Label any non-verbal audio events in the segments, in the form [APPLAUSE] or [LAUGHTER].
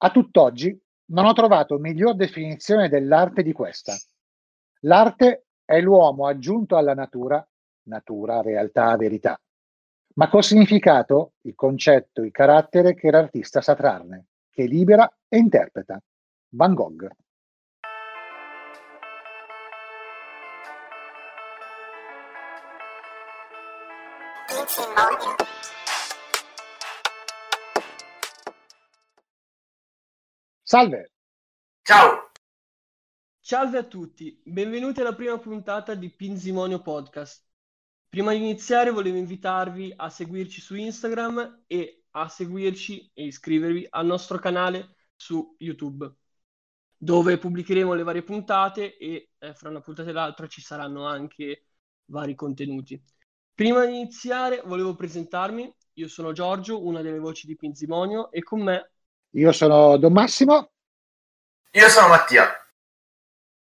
A tutt'oggi non ho trovato miglior definizione dell'arte di questa. L'arte è l'uomo aggiunto alla natura, natura, realtà, verità, ma col significato, il concetto, il carattere che l'artista sa trarne, che libera e interpreta. Van Gogh. Salve! Ciao! Salve a tutti, benvenuti alla prima puntata di Pinzimonio Podcast. Prima di iniziare volevo invitarvi a seguirci su Instagram e a seguirci e iscrivervi al nostro canale su YouTube, dove pubblicheremo le varie puntate e eh, fra una puntata e l'altra ci saranno anche vari contenuti. Prima di iniziare volevo presentarmi, io sono Giorgio, una delle voci di Pinzimonio e con me io sono Don Massimo. Io sono Mattia.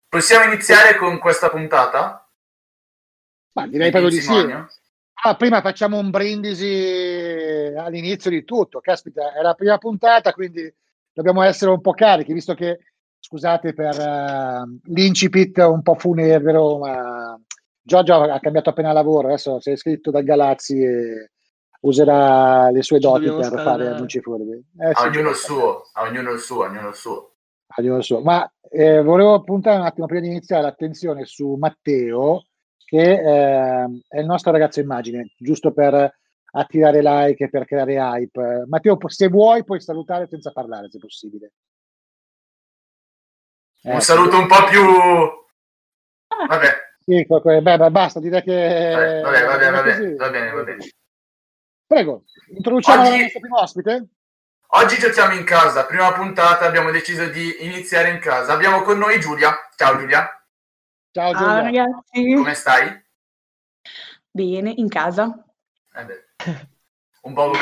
Possiamo iniziare con questa puntata? Ma direi proprio di sì. Ah, prima facciamo un brindisi all'inizio di tutto. Caspita, è la prima puntata, quindi dobbiamo essere un po' carichi, visto che, scusate per uh, l'incipit un po' funevero, ma Giorgio ha cambiato appena lavoro, adesso si è iscritto dal Galazzi e userà le sue doti per fare annunci furbi. Eh, a ognuno il suo, a ognuno il suo, ognuno il suo. Ognuno il suo. Ma eh, volevo puntare un attimo prima di iniziare l'attenzione su Matteo, che eh, è il nostro ragazzo immagine, giusto per attirare like e per creare hype. Matteo, se vuoi puoi salutare senza parlare, se possibile. Un saluto un po' più... Vabbè. Sì, beh, beh, basta, direi che... Vabbè, vabbè, vabbè, vabbè, va bene, va bene. Prego, introduciamo Oggi... il nostro primo ospite. Oggi giochiamo in casa, prima puntata abbiamo deciso di iniziare in casa. Abbiamo con noi Giulia. Ciao Giulia. Ciao Giulia. Ciao ragazzi. Come stai? Bene, in casa. Eh un po' un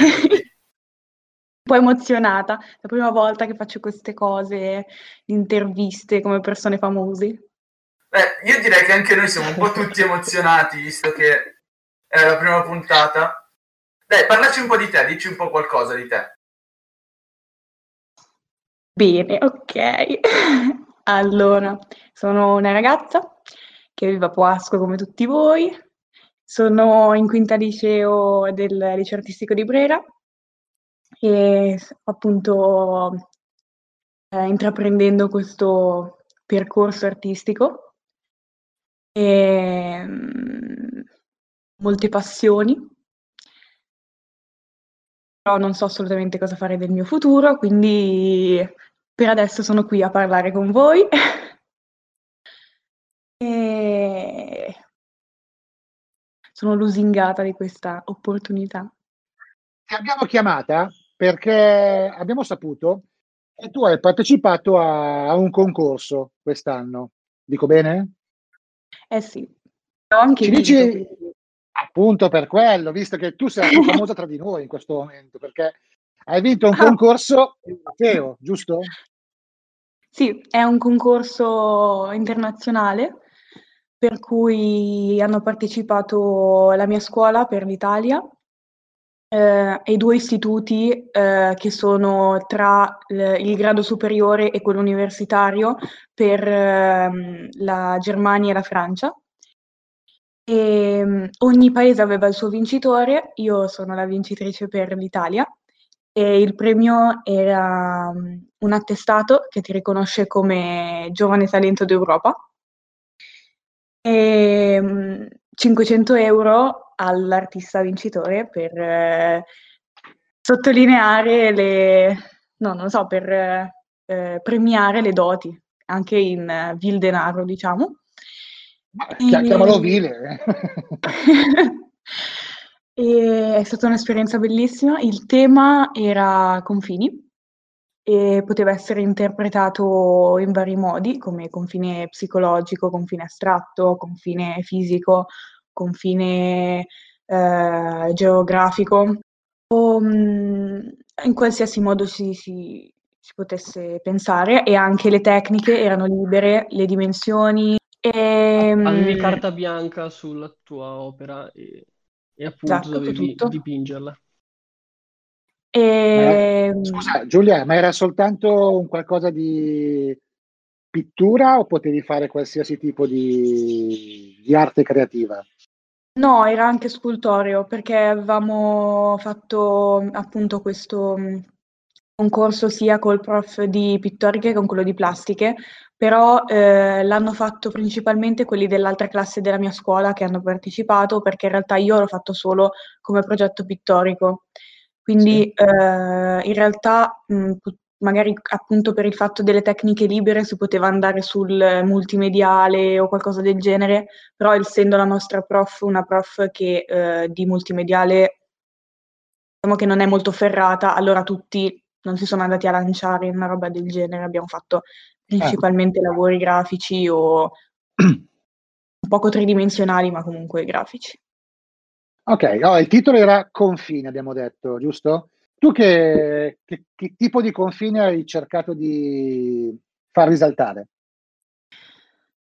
po' emozionata, la prima volta che faccio queste cose, interviste come persone famose. Beh, io direi che anche noi siamo un po' tutti emozionati, visto che è la prima puntata. Dai, parlaci un po' di te, dici un po' qualcosa di te. Bene, ok. [LAUGHS] allora, sono una ragazza che vive a Poasco come tutti voi. Sono in quinta liceo del liceo artistico di Brera e appunto eh, intraprendendo questo percorso artistico e mh, molte passioni però non so assolutamente cosa fare del mio futuro, quindi per adesso sono qui a parlare con voi. [LAUGHS] e sono lusingata di questa opportunità. Ti abbiamo chiamata perché abbiamo saputo che tu hai partecipato a, un concorso quest'anno. Dico bene? Eh sì. Ho anche Ci dici, Appunto per quello, visto che tu sei la più famosa tra di noi in questo momento, perché hai vinto un ah. concorso Matteo, giusto? Sì, è un concorso internazionale per cui hanno partecipato la mia scuola per l'Italia eh, e due istituti eh, che sono tra l- il grado superiore e quello universitario per eh, la Germania e la Francia. E, ehm, ogni paese aveva il suo vincitore, io sono la vincitrice per l'Italia e il premio era mm, un attestato che ti riconosce come giovane talento d'Europa e 500 mm, euro all'artista vincitore per eh, sottolineare le, no, non so, per eh, premiare le doti, anche in eh, vil denaro, diciamo. Chiamalo vile. [LAUGHS] è stata un'esperienza bellissima. Il tema era confini e poteva essere interpretato in vari modi, come confine psicologico, confine astratto, confine fisico, confine eh, geografico, o um, in qualsiasi modo si, si, si potesse pensare e anche le tecniche erano libere, le dimensioni, Ehm... Avevi carta bianca sulla tua opera e, e appunto esatto, dovevi tutto. dipingerla. E... Scusa Giulia, ma era soltanto un qualcosa di pittura o potevi fare qualsiasi tipo di, di arte creativa? No, era anche scultoreo perché avevamo fatto appunto questo concorso sia col prof di pittoriche che con quello di plastiche, però eh, l'hanno fatto principalmente quelli dell'altra classe della mia scuola che hanno partecipato perché in realtà io l'ho fatto solo come progetto pittorico. Quindi sì. eh, in realtà mh, magari appunto per il fatto delle tecniche libere si poteva andare sul multimediale o qualcosa del genere, però essendo la nostra prof una prof che eh, di multimediale diciamo che non è molto ferrata, allora tutti non si sono andati a lanciare in una roba del genere, abbiamo fatto principalmente eh. lavori grafici o [CLEARS THROAT] poco tridimensionali, ma comunque grafici. Ok, oh, il titolo era Confine, abbiamo detto, giusto? Tu che, che, che, tipo di confine hai cercato di far risaltare?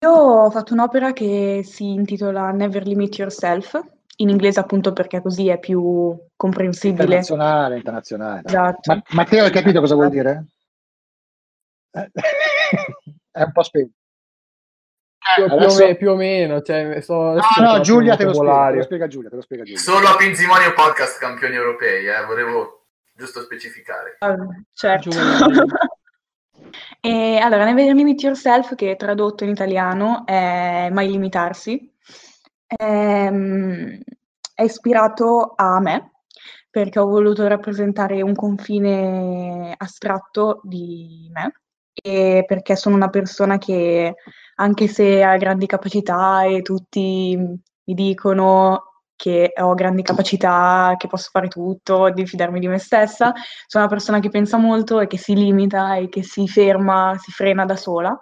Io ho fatto un'opera che si intitola Never Limit Yourself, in inglese appunto perché così è più comprensibile. Internazionale, internazionale. Esatto. Ma, Matteo, hai capito cosa vuol dire? [LAUGHS] è un po' spento. Più, Adesso... più, più, o meno, cioè, so, no, no, Giulia te lo, spiega, te lo, spiega, Giulia, te lo spiega Giulia. Solo a Pinzimonio Podcast campioni europei, eh, volevo giusto specificare. Uh, certo. [LAUGHS] e, allora, Never Limit Yourself, che tradotto in italiano è Mai limitarsi, è, ehm, è ispirato a me, perché ho voluto rappresentare un confine astratto di me e perché sono una persona che anche se ha grandi capacità e tutti mi dicono che ho grandi capacità, che posso fare tutto, di fidarmi di me stessa. Sono una persona che pensa molto e che si limita e che si ferma, si frena da sola.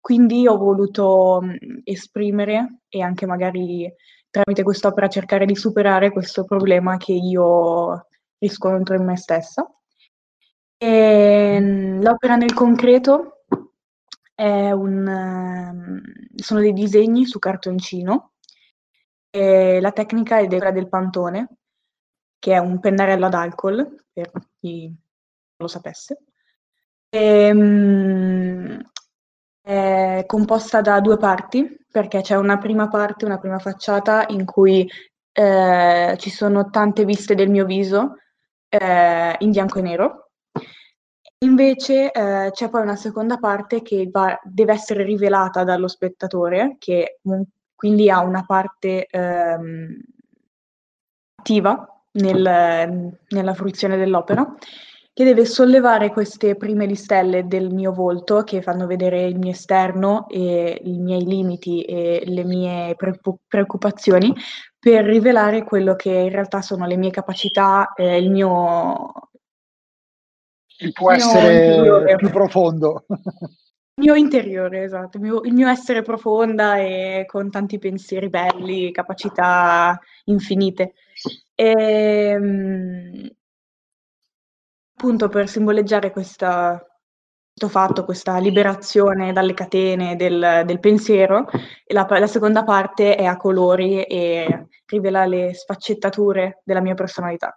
Quindi ho voluto esprimere e anche magari tramite quest'opera cercare di superare questo problema che io riscontro in me stessa. E, l'opera nel concreto un, sono dei disegni su cartoncino e la tecnica è quella del pantone, che è un pennarello ad alcol, per chi non lo sapesse. E, um, è composta da due parti, perché c'è una prima parte, una prima facciata in cui eh, ci sono tante viste del mio viso eh, in bianco e nero. Invece eh, c'è poi una seconda parte che va, deve essere rivelata dallo spettatore, che quindi ha una parte ehm, attiva nel, nella fruizione dell'opera, che deve sollevare queste prime listelle del mio volto che fanno vedere il mio esterno e i miei limiti e le mie preoccupazioni per rivelare quello che in realtà sono le mie capacità, eh, il mio... Il può essere più profondo. Il mio interiore, esatto, il mio, il mio essere profonda e con tanti pensieri belli, capacità infinite. E, ehm, appunto per simboleggiare questa, questo fatto, questa liberazione dalle catene del, del pensiero, la, la, seconda parte è a colori e rivela le sfaccettature della mia personalità.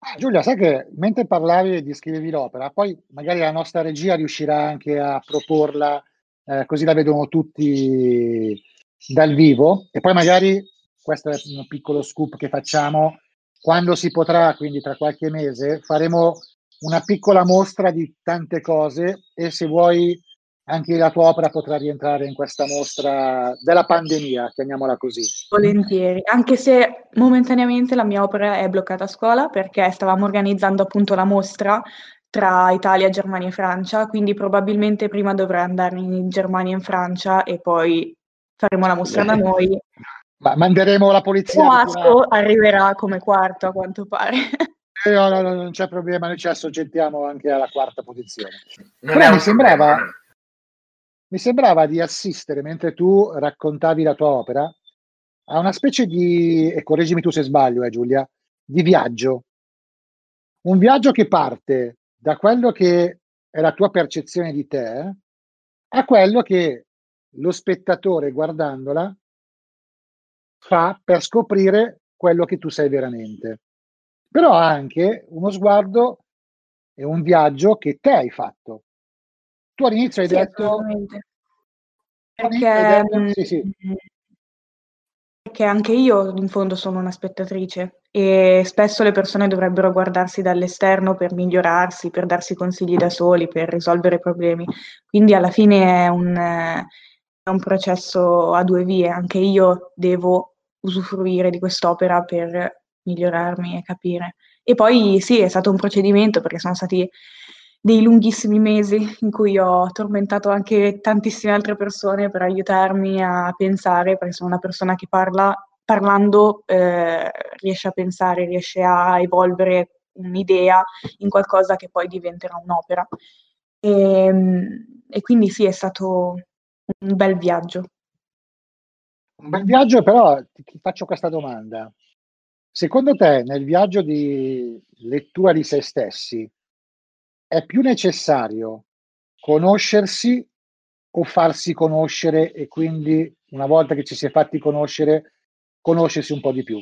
Ah, Giulia, sai che mentre parlavi e descrivevi l'opera, poi magari la nostra regia riuscirà anche a proporla eh, così la vedono tutti dal vivo. E poi magari, questo è un piccolo scoop che facciamo, quando si potrà, quindi tra qualche mese, faremo una piccola mostra di tante cose e se vuoi anche la tua opera potrà rientrare in questa mostra della pandemia, chiamiamola così. Volentieri, anche se momentaneamente la mia opera è bloccata a scuola perché stavamo organizzando appunto la mostra tra Italia, Germania e Francia, quindi probabilmente prima dovrei andare in Germania e in Francia e poi faremo la mostra da noi. Ma manderemo la polizia. Moasco arriverà come quarto a quanto pare. Eh, no, no, no, non c'è problema, noi ci assoggettiamo anche alla quarta posizione. Però mi sembrava, mi sembrava di assistere, mentre tu raccontavi la tua opera, a una specie di, e correggimi tu se sbaglio, eh, Giulia, di viaggio. Un viaggio che parte da quello che è la tua percezione di te a quello che lo spettatore guardandola fa per scoprire quello che tu sei veramente. però anche uno sguardo e un viaggio che te hai fatto. Tu all'inizio hai sì, detto... Perché, hai detto... Sì, sì. perché anche io in fondo sono una spettatrice e spesso le persone dovrebbero guardarsi dall'esterno per migliorarsi, per darsi consigli da soli, per risolvere problemi. Quindi alla fine è un, è un processo a due vie, anche io devo usufruire di quest'opera per migliorarmi e capire. E poi sì, è stato un procedimento perché sono stati dei lunghissimi mesi in cui ho tormentato anche tantissime altre persone per aiutarmi a pensare, perché sono una persona che parla, parlando eh, riesce a pensare, riesce a evolvere un'idea in qualcosa che poi diventerà un'opera. E, ehm, e quindi sì, è stato un bel viaggio. Un bel viaggio, però ti, ti faccio questa domanda. Secondo te, nel viaggio di lettura di se stessi, è più necessario conoscersi o farsi conoscere e quindi una volta che ci si è fatti conoscere, conoscersi un po' di più?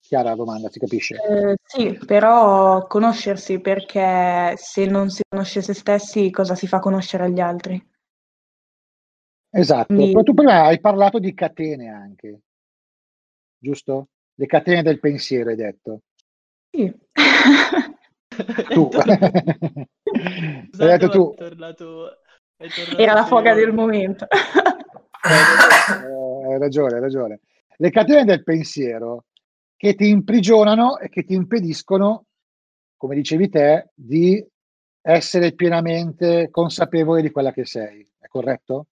Chiara la domanda, si capisce? Eh, sì, però conoscersi perché se non si conosce se stessi, cosa si fa conoscere agli altri? Esatto, Quindi... tu prima hai parlato di catene anche, giusto? Le catene del pensiero hai detto. Sì. [LAUGHS] tu. [LAUGHS] hai detto tu. Tornato, tornato Era la foga del momento. Eh, hai ragione, hai ragione. Le catene del pensiero che ti imprigionano e che ti impediscono, come dicevi te, di essere pienamente consapevole di quella che sei. È corretto?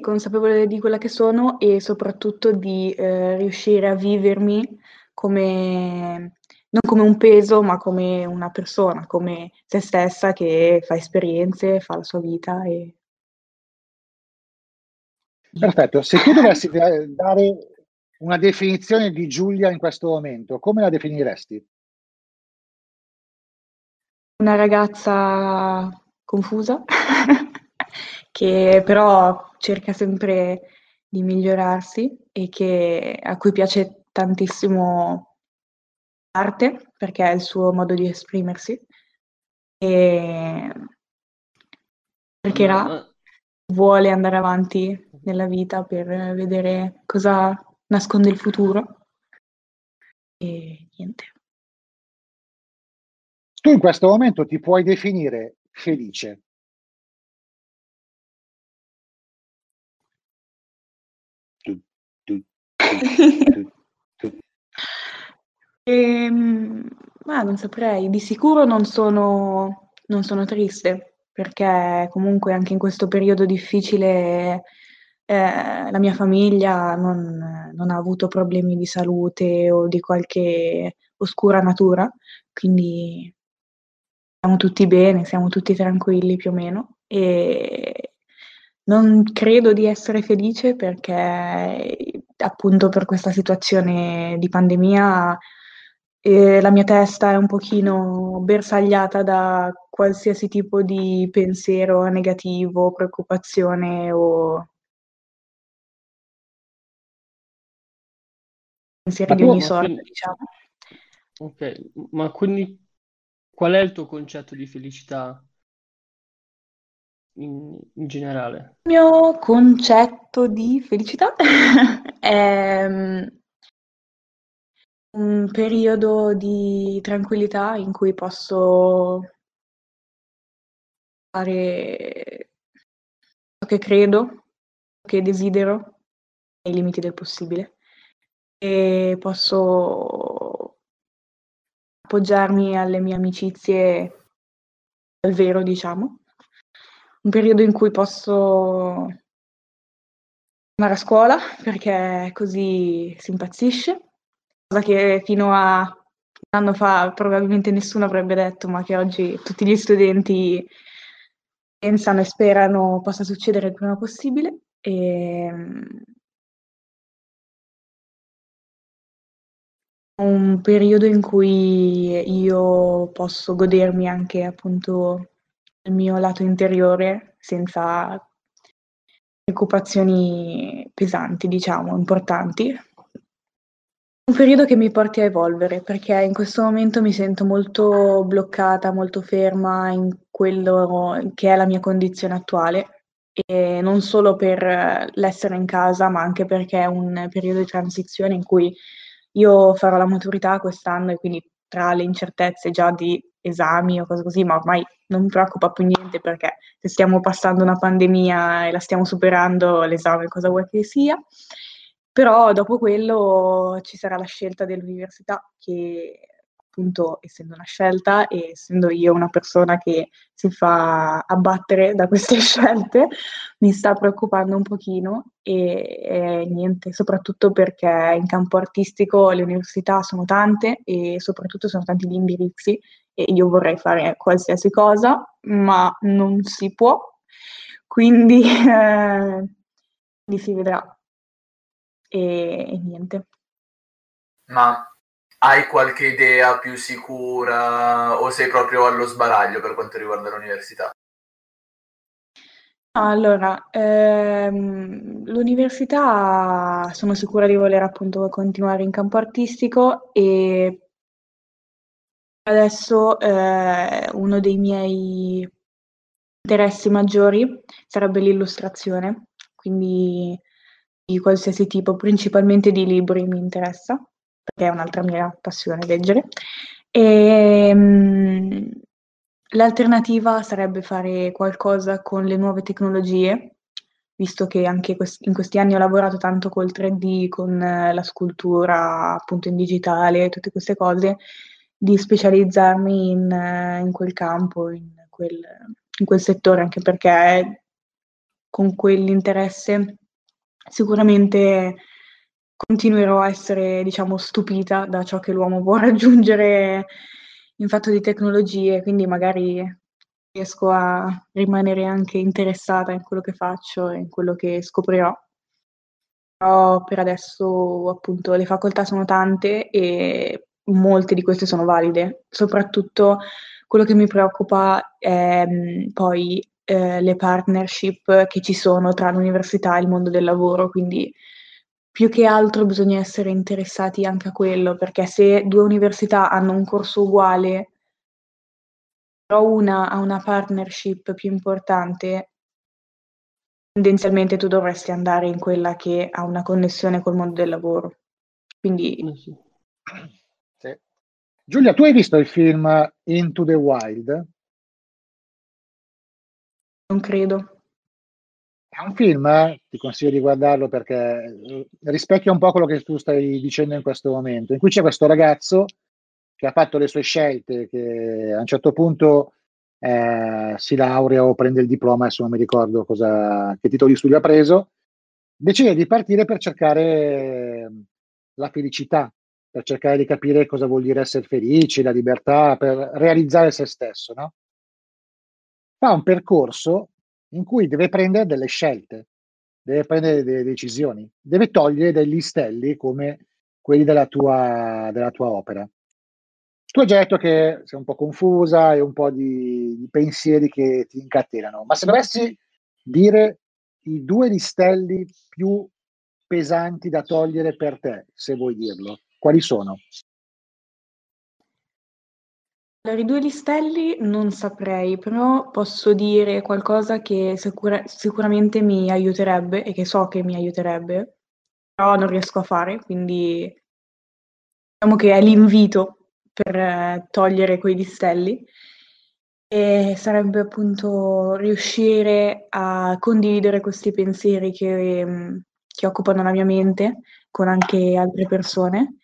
consapevole di quella che sono e soprattutto di eh, riuscire a vivermi come, non come un peso, ma come una persona, come se stessa che fa esperienze, fa la sua vita. E... Perfetto, se tu dovessi dare una definizione di Giulia in questo momento, come la definiresti? Una ragazza confusa, [LAUGHS] che però cerca sempre di migliorarsi e che, a cui piace tantissimo l'arte perché è il suo modo di esprimersi e cercherà, vuole andare avanti nella vita per vedere cosa nasconde il futuro e niente. Tu in questo momento ti puoi definire felice. [LAUGHS] Ehm, ma non saprei, di sicuro non sono, non sono triste, perché comunque anche in questo periodo difficile eh, la mia famiglia non, non ha avuto problemi di salute o di qualche oscura natura, quindi siamo tutti bene, siamo tutti tranquilli più o meno e non credo di essere felice perché appunto per questa situazione di pandemia eh, la mia testa è un pochino bersagliata da qualsiasi tipo di pensiero negativo, preoccupazione o pensieri di ogni sorta, quindi... diciamo. Ok, ma quindi qual è il tuo concetto di felicità in, in generale? Il mio concetto di felicità [LAUGHS] è mm, un periodo di tranquillità in cui posso fare ciò che credo, ciò che desidero, nei limiti del possibile, e posso appoggiarmi alle mie amicizie al vero, diciamo, un periodo in cui posso andare a scuola perché così si impazzisce, che fino a un anno fa probabilmente nessuno avrebbe detto, ma che oggi tutti gli studenti pensano e sperano possa succedere il prima possibile. E, un periodo in cui io posso godermi anche appunto il mio lato interiore senza preoccupazioni pesanti, diciamo, importanti. Un periodo che mi porti a evolvere, perché in questo momento mi sento molto bloccata, molto ferma in quello che è la mia condizione attuale e non solo per l'essere in casa, ma anche perché è un periodo di transizione in cui io farò la maturità quest'anno e quindi tra le incertezze già di esami o cose così, ma ormai non mi preoccupa più niente perché se stiamo passando una pandemia e la stiamo superando, l'esame cosa vuoi che sia. Però dopo quello ci sarà la scelta dell'università che appunto essendo una scelta e essendo io una persona che si fa abbattere da queste [LAUGHS] scelte, mi sta preoccupando un pochino e, e, niente, soprattutto perché in campo artistico le università sono tante e soprattutto sono tanti gli indirizzi e io vorrei fare qualsiasi cosa, ma non si può, quindi, [LAUGHS] eh, si vedrà. E, e niente. Ma hai qualche idea più sicura o sei proprio allo sbaraglio per quanto riguarda l'università? Allora, ehm, l'università sono sicura di voler appunto continuare in campo artistico e adesso eh, uno dei miei interessi maggiori sarebbe l'illustrazione, quindi di qualsiasi tipo, principalmente di libri mi interessa perché è un'altra mia passione leggere. E, um, l'alternativa sarebbe fare qualcosa con le nuove tecnologie, visto che anche quest- in questi anni ho lavorato tanto col 3D, con eh, la scultura appunto in digitale, tutte queste cose, di specializzarmi in, eh, in quel campo, in quel, in quel settore, anche perché con quell'interesse sicuramente continuerò a essere, diciamo, stupita da ciò che l'uomo può [LAUGHS] raggiungere in fatto di tecnologie, quindi magari riesco a rimanere anche interessata in quello che faccio e in quello che scoprirò. Però per adesso appunto le facoltà sono tante e molte di queste sono valide. Soprattutto quello che mi preoccupa è mh, poi eh, le partnership che ci sono tra l'università e il mondo del lavoro, quindi più che altro bisogna essere interessati anche a quello, perché se due università hanno un corso uguale, però una ha una partnership più importante, tendenzialmente tu dovresti andare in quella che ha una connessione col mondo del lavoro. Quindi... Eh sì. Giulia, tu hai visto il film Into the Wild? Non credo. È un film, eh, ti consiglio di guardarlo perché eh, rispecchia un po' quello che tu stai dicendo in questo momento, in cui c'è questo ragazzo che ha fatto le sue scelte, che a un certo punto eh, si laurea o prende il diploma, adesso non mi ricordo cosa, che titolo di studio ha preso, decide di partire per cercare la felicità, per cercare di capire cosa vuol dire essere felici, la libertà, per realizzare se stesso. No? Fa un percorso in cui deve prendere delle scelte, deve prendere delle decisioni, deve togliere degli stelli come quelli della tua, della tua opera. Tu hai già detto che sei un po' confusa e un po' di, di pensieri che ti incatenano, ma se dovessi dire i due listelli più pesanti da togliere per te, se vuoi dirlo, quali sono? Allora, i due listelli non saprei, però posso dire qualcosa che sicura- sicuramente mi aiuterebbe e che so che mi aiuterebbe, però non riesco a fare, quindi diciamo che è l'invito per eh, togliere quei listelli. E sarebbe appunto riuscire a condividere questi pensieri che, mm, che occupano la mia mente con anche altre persone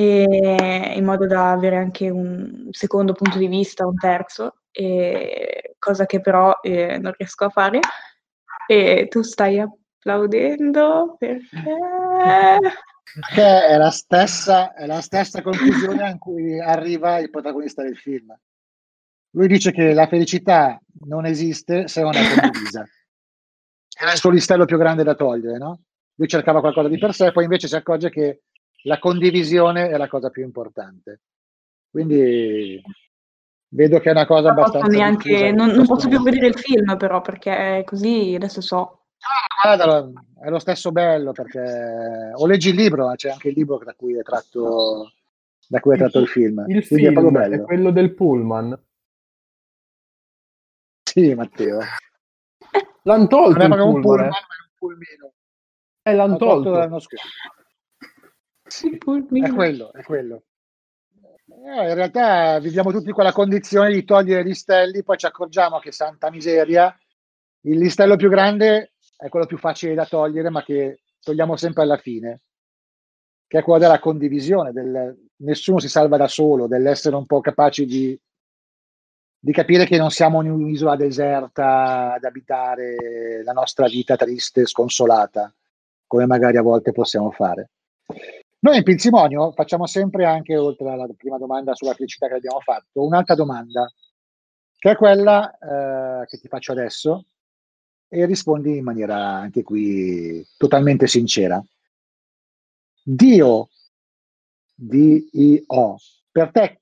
e in modo da avere anche un secondo punto di vista, un terzo, e cosa che però eh, non riesco a fare. E tu stai applaudendo perché... Perché è la stessa, è la stessa conclusione a cui arriva il protagonista del film. Lui dice che la felicità non esiste se non è condivisa. È il suo listello più grande da togliere, no? Lui cercava qualcosa di per sé, poi invece si accorge che la condivisione è la cosa più importante. Quindi vedo che è una cosa non abbastanza... Neanche, non, non posso più vedere il film però perché così adesso so Ah, guarda, è lo stesso bello perché o leggi il libro, c'è anche il libro da cui è tratto, da cui è tratto il, il film. Il film è, è quello del pullman. Sì, Matteo. L'hanno tolto non è un pullman, pullman, eh. ma è un pulmino. Eh, l'hanno tolto. l'anno scorso. Sì, [LAUGHS] è quello, è quello. Eh, in realtà viviamo tutti quella condizione di togliere gli stelli, poi ci accorgiamo che santa miseria, il listello più grande è quello più facile da togliere, ma che togliamo sempre alla fine, che è quello della condivisione, del nessuno si salva da solo, dell'essere un po' capaci di, di capire che non siamo in un'isola deserta ad abitare la nostra vita triste, sconsolata, come magari a volte possiamo fare. Noi in Pinzimonio facciamo sempre anche, oltre alla prima domanda sulla felicità che abbiamo fatto, un'altra domanda, che è quella eh, che ti faccio adesso, e rispondi in maniera anche qui totalmente sincera. Dio, D-I-O, per te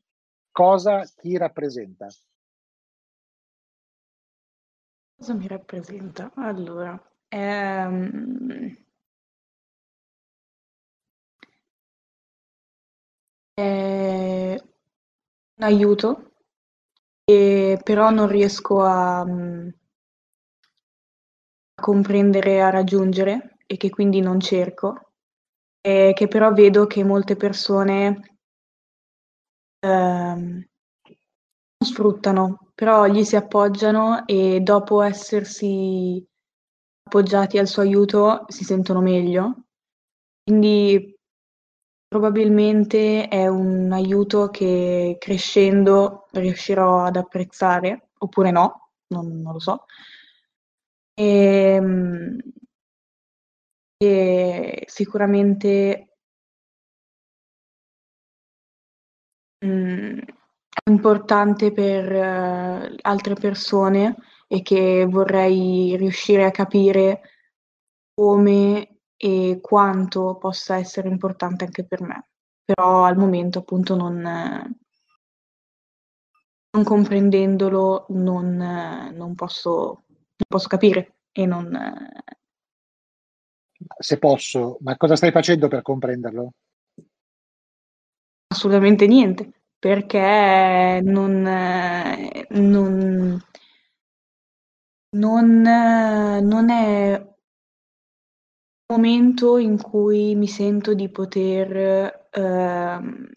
cosa ti rappresenta? Cosa mi rappresenta? Allora, ehm... è un aiuto, e però non riesco a, mm, a comprendere, a raggiungere e che quindi non cerco, e che però vedo che molte persone ehm, sfruttano, però gli si appoggiano e dopo essersi appoggiati al suo aiuto si sentono meglio. Quindi Probabilmente è un aiuto che crescendo riuscirò ad apprezzare, oppure no, non, non lo so. Ehm, e, sicuramente mm, è importante per uh, altre persone e che vorrei riuscire a capire come e quanto possa essere importante anche per me. Però al momento appunto non, non comprendendolo non, non, posso, non posso capire e non... Se posso, ma cosa stai facendo per comprenderlo? Assolutamente niente, perché non, non, non, non è momento in cui mi sento di poter ehm,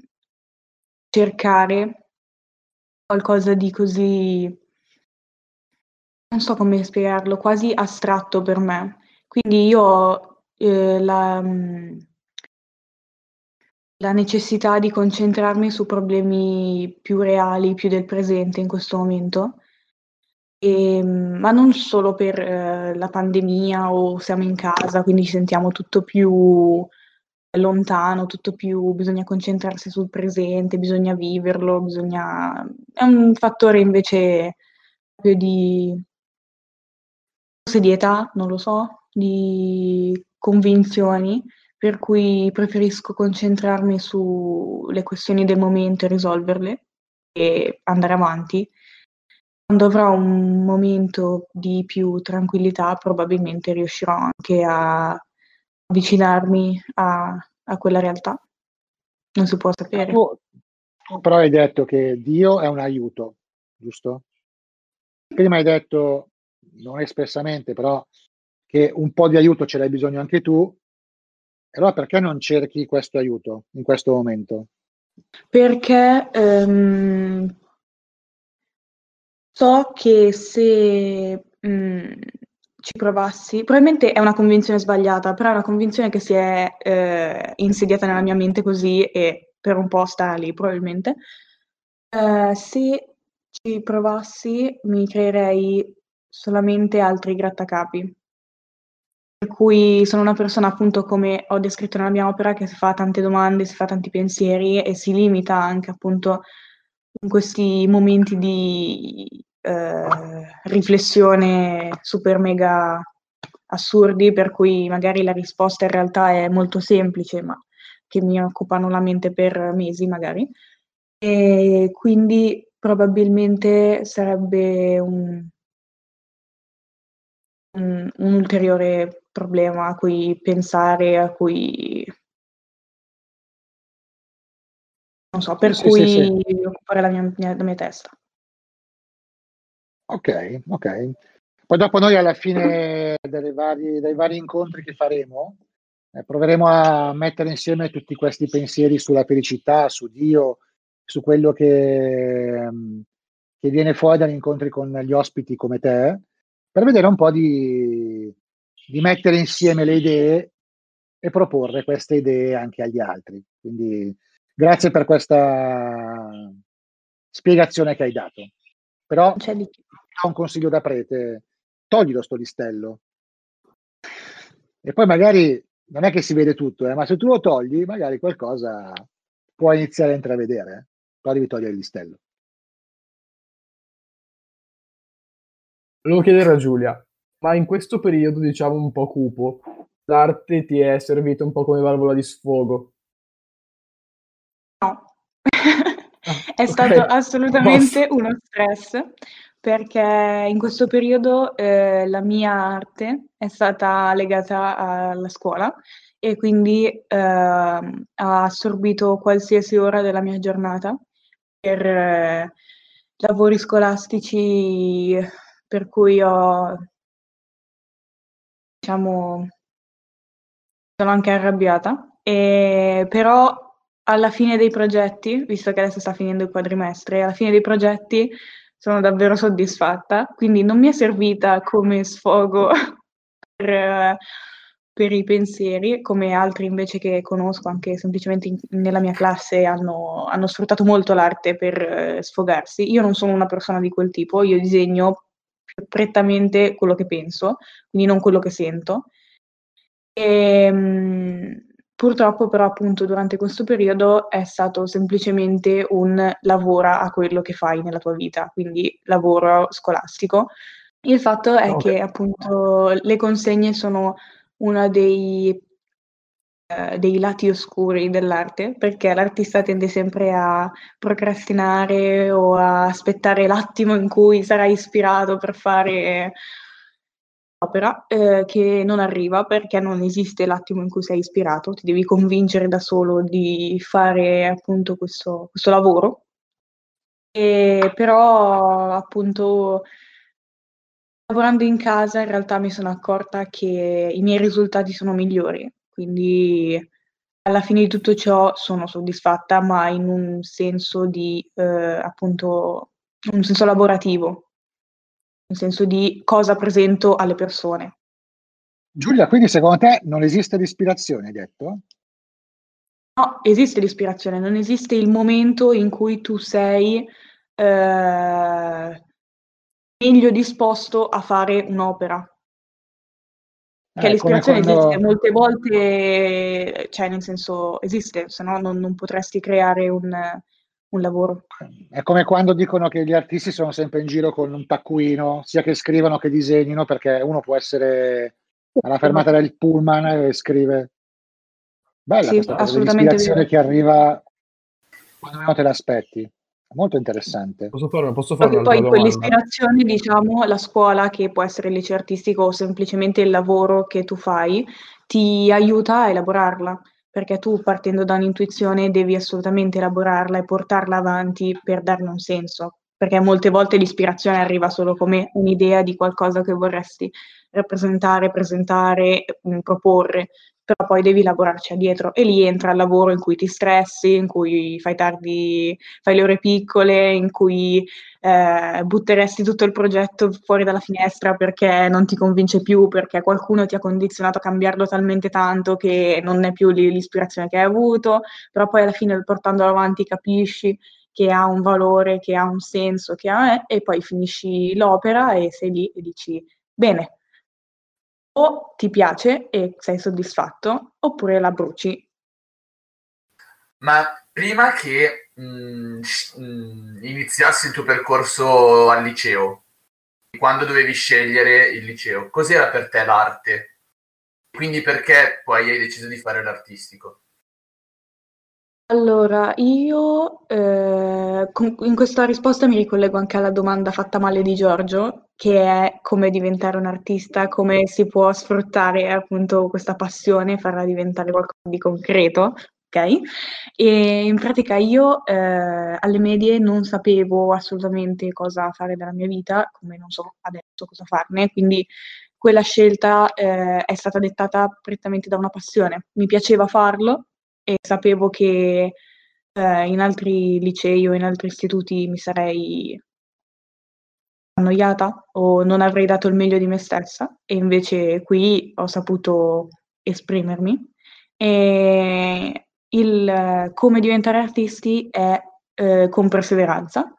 cercare qualcosa di così, non so come spiegarlo, quasi astratto per me. Quindi io ho eh, la, la necessità di concentrarmi su problemi più reali, più del presente in questo momento e, ehm, ma non solo per eh, la pandemia o siamo in casa, quindi ci sentiamo tutto più lontano, tutto più bisogna concentrarsi sul presente, bisogna viverlo, bisogna... è un fattore invece più di forse di età, non lo so, di convinzioni, per cui preferisco concentrarmi sulle questioni del momento e risolverle e andare avanti quando avrò un momento di più tranquillità, probabilmente riuscirò anche a avvicinarmi a, a quella realtà. Non si può sapere. Però hai detto che Dio è un aiuto, giusto? Prima hai detto, non espressamente, però che un po' di aiuto ce l'hai bisogno anche tu. Allora perché non cerchi questo aiuto in questo momento? Perché um, So che se, mhmm, ci provassi probabilmente è una convinzione sbagliata, però è una convinzione che si è, ehm, insediata nella mia mente così e per un po' starà lì probabilmente. Ehm, se ci provassi mi creerei solamente altri grattacapi. Per cui sono una persona, appunto, come ho descritto nella mia opera, che si fa tante domande, si fa tanti pensieri e si limita anche, appunto in questi momenti di eh, riflessione super mega assurdi, per cui magari la risposta in realtà è molto semplice, ma che mi occupano la mente per mesi magari. E quindi probabilmente sarebbe un, un, un ulteriore problema a cui pensare, a cui non so, per sì, cui sì, sì. occupare la mia, la mia testa. Ok, ok. Poi dopo noi alla fine vari, dei vari incontri che faremo, eh, proveremo a mettere insieme tutti questi pensieri sulla felicità, su Dio, su quello che, che viene fuori dagli incontri con gli ospiti come te, per vedere un po' di, di mettere insieme le idee e proporre queste idee anche agli altri. Quindi grazie per questa spiegazione che hai dato. Però Di... un consiglio da prete, toglilo sto listello. E poi magari non è che si vede tutto, eh, ma se tu lo togli, magari qualcosa può iniziare a intravedere. Eh. Però devi togliere il listello. Volevo chiedere a Giulia, ma in questo periodo, diciamo un po' cupo, l'arte ti è servita un po' come valvola di sfogo? No, ah, [LAUGHS] è okay. stato assolutamente Boss. uno stress perché in questo periodo eh, la mia arte è stata legata alla scuola e quindi eh, ha assorbito qualsiasi ora della mia giornata per eh, lavori scolastici per cui ho, diciamo, sono anche arrabbiata, e, però alla fine dei progetti, visto che adesso sta finendo il quadrimestre, alla fine dei progetti sono davvero soddisfatta, quindi non mi è servita come sfogo [LAUGHS] per, per, i pensieri, come altri invece che conosco anche semplicemente in, nella mia classe hanno, hanno, sfruttato molto l'arte per eh, sfogarsi. Io non sono una persona di quel tipo, io disegno prettamente quello che penso, quindi non quello che sento. E, ehm, Purtroppo però appunto durante questo periodo è stato semplicemente un lavora a quello che fai nella tua vita, quindi lavoro scolastico. Il fatto è okay. che appunto le consegne sono uno dei, eh, dei lati oscuri dell'arte, perché l'artista tende sempre a procrastinare o a aspettare l'attimo in cui sarà ispirato per fare opera eh, che non arriva perché non esiste l'attimo in cui sei ispirato, ti devi convincere da solo di fare appunto questo, questo lavoro. E, però appunto lavorando in casa in realtà mi sono accorta che i miei risultati sono migliori, quindi alla fine di tutto ciò sono soddisfatta, ma in un senso di eh, appunto un senso lavorativo, nel senso di cosa presento alle persone. Giulia, quindi secondo te non esiste l'ispirazione, hai detto? No, esiste l'ispirazione, non esiste il momento in cui tu sei eh, meglio disposto a fare un'opera. Che eh, l'ispirazione quando... esiste molte volte, cioè nel senso esiste, se no non, non potresti creare un, un lavoro. È come quando dicono che gli artisti sono sempre in giro con un taccuino, sia che scrivano che disegnino, perché uno può essere alla fermata del pullman e scrive. Bella sì, questa cosa l'ispirazione che arriva quando non te l'aspetti. Molto interessante. Posso fare, posso fare poi quell'ispirazione, diciamo, la scuola, che può essere il liceo artistico o semplicemente il lavoro che tu fai, ti aiuta a elaborarla perché tu partendo da un'intuizione devi assolutamente elaborarla e portarla avanti per darne un senso, perché molte volte l'ispirazione arriva solo come un'idea di qualcosa che vorresti rappresentare, presentare, mm, proporre, però poi devi lavorarci dietro e lì entra il lavoro in cui ti stressi, in cui fai tardi, fai le ore piccole, in cui eh, butteresti tutto il progetto fuori dalla finestra perché non ti convince più, perché qualcuno ti ha condizionato a cambiarlo talmente tanto che non è più l'ispirazione che hai avuto, però poi alla fine portandolo avanti capisci che ha un valore, che ha un senso, che ha, e poi finisci l'opera e sei lì e dici bene, o ti piace e sei soddisfatto, oppure la bruci. Ma prima che mh, mm, mh, mm, iniziassi il tuo percorso al liceo, quando dovevi scegliere il liceo, cos'era per te l'arte? Quindi perché poi hai deciso di fare l'artistico? Allora, io eh, con- in questa risposta mi ricollego anche alla domanda fatta male di Giorgio, che è come diventare un artista, come si può sfruttare appunto questa passione farla diventare qualcosa di concreto, ok? E in pratica io eh, alle medie non sapevo assolutamente cosa fare della mia vita, come non so adesso cosa farne, quindi quella scelta eh, è stata dettata prettamente da una passione. Mi piaceva farlo e sapevo che eh, in altri licei o in altri istituti mi sarei annoiata o non avrei dato il meglio di me stessa e invece qui ho saputo esprimermi. E il come diventare artisti è eh, con perseveranza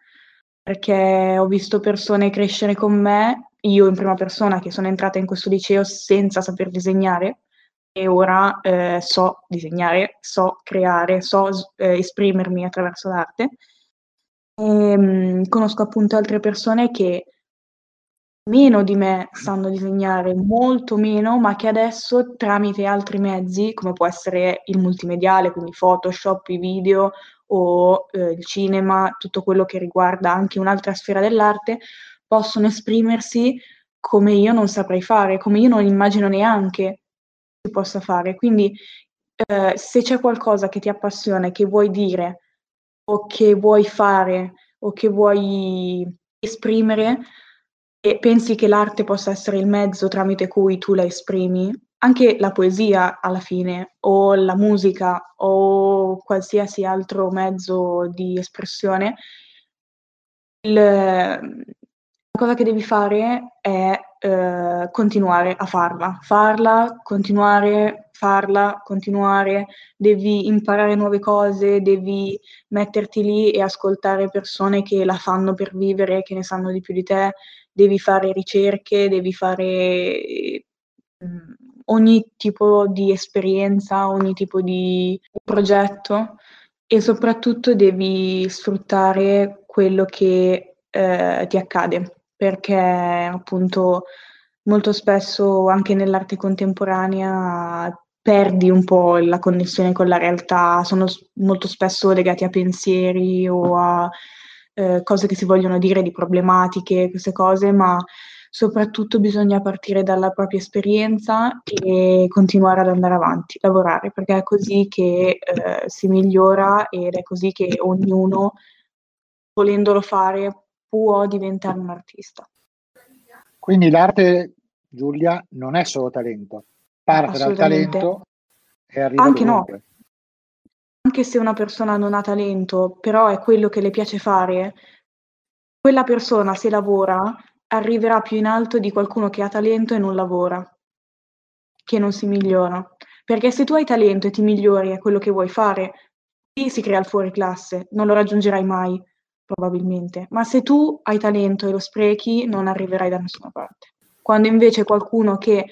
perché ho visto persone crescere con me, io in prima persona che sono entrata in questo liceo senza saper disegnare e ora eh, so disegnare, so creare, so eh, esprimermi attraverso l'arte. E, ehm, mh, conosco appunto altre persone che meno di me sanno disegnare, molto meno, ma che adesso tramite altri mezzi, come può essere il multimediale, quindi Photoshop, i video o eh, il cinema, tutto quello che riguarda anche un'altra sfera dell'arte, possono esprimersi come io non saprei fare, come io non immagino neanche si possa fare. Quindi eh, se c'è qualcosa che ti appassiona che vuoi dire o che vuoi fare o che vuoi esprimere e pensi che l'arte possa essere il mezzo tramite cui tu la esprimi, anche la poesia alla fine o la musica o qualsiasi altro mezzo di espressione, il, la cosa che devi fare è eh, continuare a farla, farla, continuare, farla, continuare, devi imparare nuove cose, devi metterti lì e ascoltare persone che la fanno per vivere, che ne sanno di più di te, devi fare ricerche, devi fare mm, ogni tipo di esperienza, ogni tipo di progetto e soprattutto devi sfruttare quello che eh, ti accade perché appunto molto spesso anche nell'arte contemporanea perdi un po' la connessione con la realtà, sono molto spesso legati a pensieri o a eh, cose che si vogliono dire di problematiche, queste cose, ma soprattutto bisogna partire dalla propria esperienza e continuare ad andare avanti, lavorare, perché è così che eh, si migliora ed è così che ognuno, volendolo fare, può diventare un artista. Quindi l'arte, Giulia, non è solo talento, parte dal talento e arriva Anche dovunque. no. Anche se una persona non ha talento, però è quello che le piace fare, quella persona, se lavora, arriverà più in alto di qualcuno che ha talento e non lavora, che non si migliora. Perché se tu hai talento e ti migliori a quello che vuoi fare, lì si crea il fuori classe, non lo raggiungerai mai probabilmente, ma se tu hai talento e lo sprechi non arriverai da nessuna parte. Quando invece qualcuno che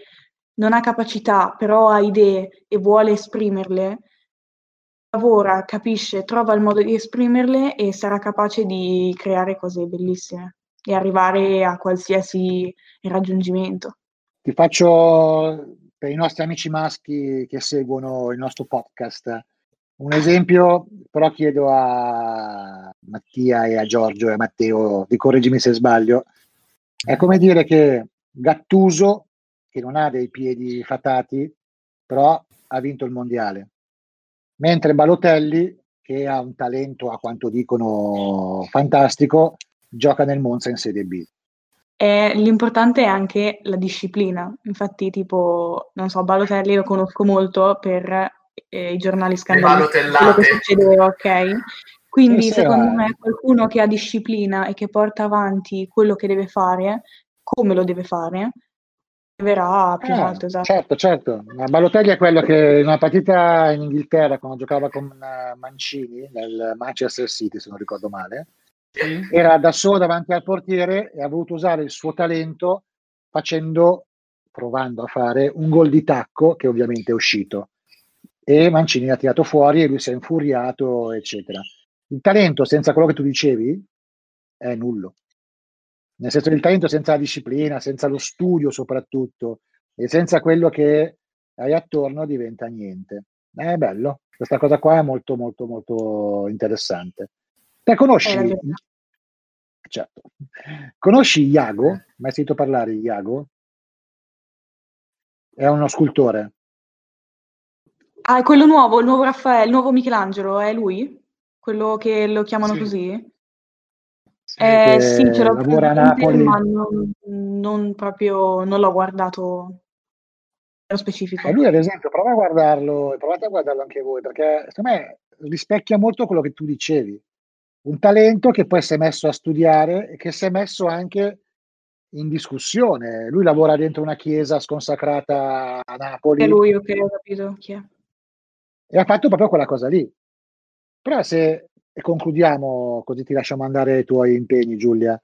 non ha capacità, però ha idee e vuole esprimerle, lavora, capisce, trova il modo di esprimerle e sarà capace di creare cose bellissime e arrivare a qualsiasi raggiungimento. Ti faccio per i nostri amici maschi che seguono il nostro podcast un esempio, però chiedo a Mattia e a Giorgio e a Matteo di correggimi se sbaglio. È come dire che Gattuso, che non ha dei piedi fatati, però ha vinto il mondiale. Mentre Balotelli, che ha un talento, a quanto dicono, fantastico, gioca nel Monza in Serie B. E l'importante è anche la disciplina. Infatti, tipo, non so, Balotelli lo conosco molto per eh, i giornali scandalosi, quello che succedeva, ok? Quindi sì, secondo me qualcuno che ha disciplina e che porta avanti quello che deve fare, come lo deve fare, arriverà più eh, alto. Esatto. Certo, certo. Balotelli è quello che in una partita in Inghilterra, quando giocava con uh, Mancini nel Manchester City, se non ricordo male, mm. era da solo davanti al portiere e ha voluto usare il suo talento facendo, provando a fare un gol di tacco che ovviamente è uscito e Mancini l'ha tirato fuori e lui si è infuriato, eccetera. Il talento senza quello che tu dicevi è nullo. Nel senso che il talento senza la disciplina, senza lo studio soprattutto, e senza quello che hai attorno diventa niente. È bello, questa cosa qua è molto molto molto interessante. Te conosci? Certo. Conosci Iago? Mai sentito parlare di Iago? È uno scultore. Ah, è quello nuovo, il nuovo Raffaele, il nuovo Michelangelo, è lui? Quello che lo chiamano Sì. così? Sì, Eh, sì, ce l'ho lavora a Napoli. ma non, non proprio, non l'ho guardato nello specifico. E lui, ad esempio, prova a guardarlo, provate a guardarlo anche voi, perché secondo me rispecchia molto quello che tu dicevi. Un talento che poi si è messo a studiare e che si è messo anche in discussione. Lui lavora dentro una chiesa sconsacrata a Napoli È lui, ok, ho capito chi è. e ha fatto proprio quella cosa lì. Però se e concludiamo, così ti lasciamo andare ai tuoi impegni, Giulia.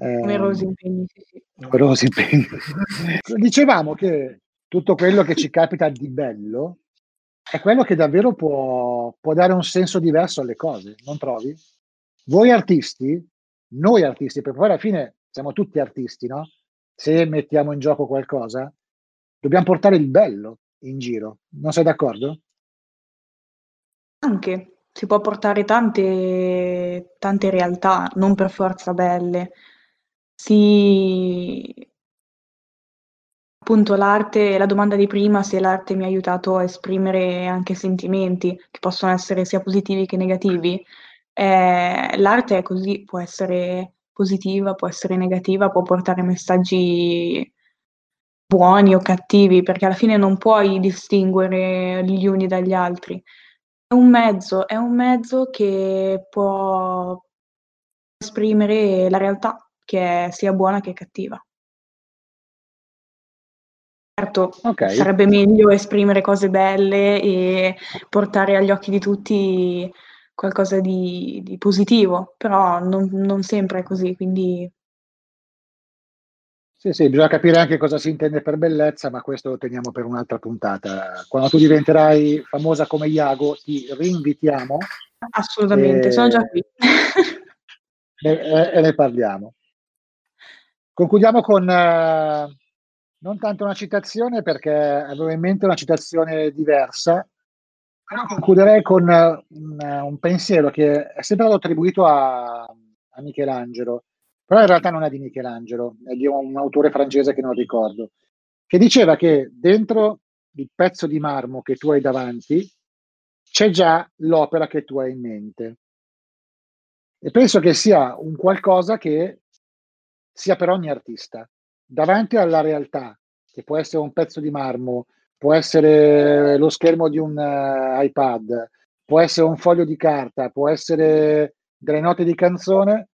Eh, Numerosi impegni, sì, sì. numerosi impegni. [LAUGHS] Dicevamo che tutto quello che ci capita di bello è quello che davvero può, può dare un senso diverso alle cose, non trovi? Voi artisti, noi artisti, perché poi alla fine siamo tutti artisti, no? Se mettiamo in gioco qualcosa, dobbiamo portare il bello in giro. Non sei d'accordo? Anche si può portare tante, tante realtà, non per forza belle. Si... Appunto, l'arte, la domanda di prima, se l'arte mi ha aiutato a esprimere anche sentimenti, che possono essere sia positivi che negativi. Eh, l'arte è così, può essere positiva, può essere negativa, può portare messaggi buoni o cattivi, perché alla fine non puoi distinguere gli uni dagli altri. È un mezzo, è un mezzo che può esprimere la realtà, che è sia buona che cattiva. Certo, Ok. sarebbe meglio esprimere cose belle e portare agli occhi di tutti qualcosa di, di positivo, però non, non sempre è così, quindi Sì, sì, bisogna capire anche cosa si intende per bellezza, ma questo lo teniamo per un'altra puntata. Quando tu diventerai famosa come Iago, ti rinvitiamo assolutamente, Eh, sono già qui. [LAUGHS] e, e- e ne parliamo. Concludiamo con eh, non tanto una citazione, perché avevo in mente una citazione diversa, però concluderei con eh, un, un pensiero che è sempre stato attribuito a, a Michelangelo, però in realtà non è di Michelangelo, è di un autore francese che non ricordo, che diceva che dentro il pezzo di marmo che tu hai davanti c'è già l'opera che tu hai in mente. E penso che sia un qualcosa che sia per ogni artista. Davanti alla realtà, che può essere un pezzo di marmo, può essere lo schermo di un eh, iPad, può essere un foglio di carta, può essere delle note di canzone,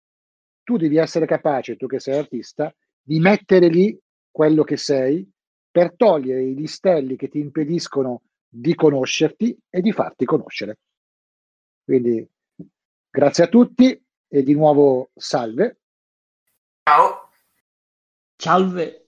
tu devi essere capace, tu che sei artista, di mettere lì quello che sei per togliere i listelli che ti impediscono di conoscerti e di farti conoscere. Quindi grazie a tutti e di nuovo salve. Ciao. Salve.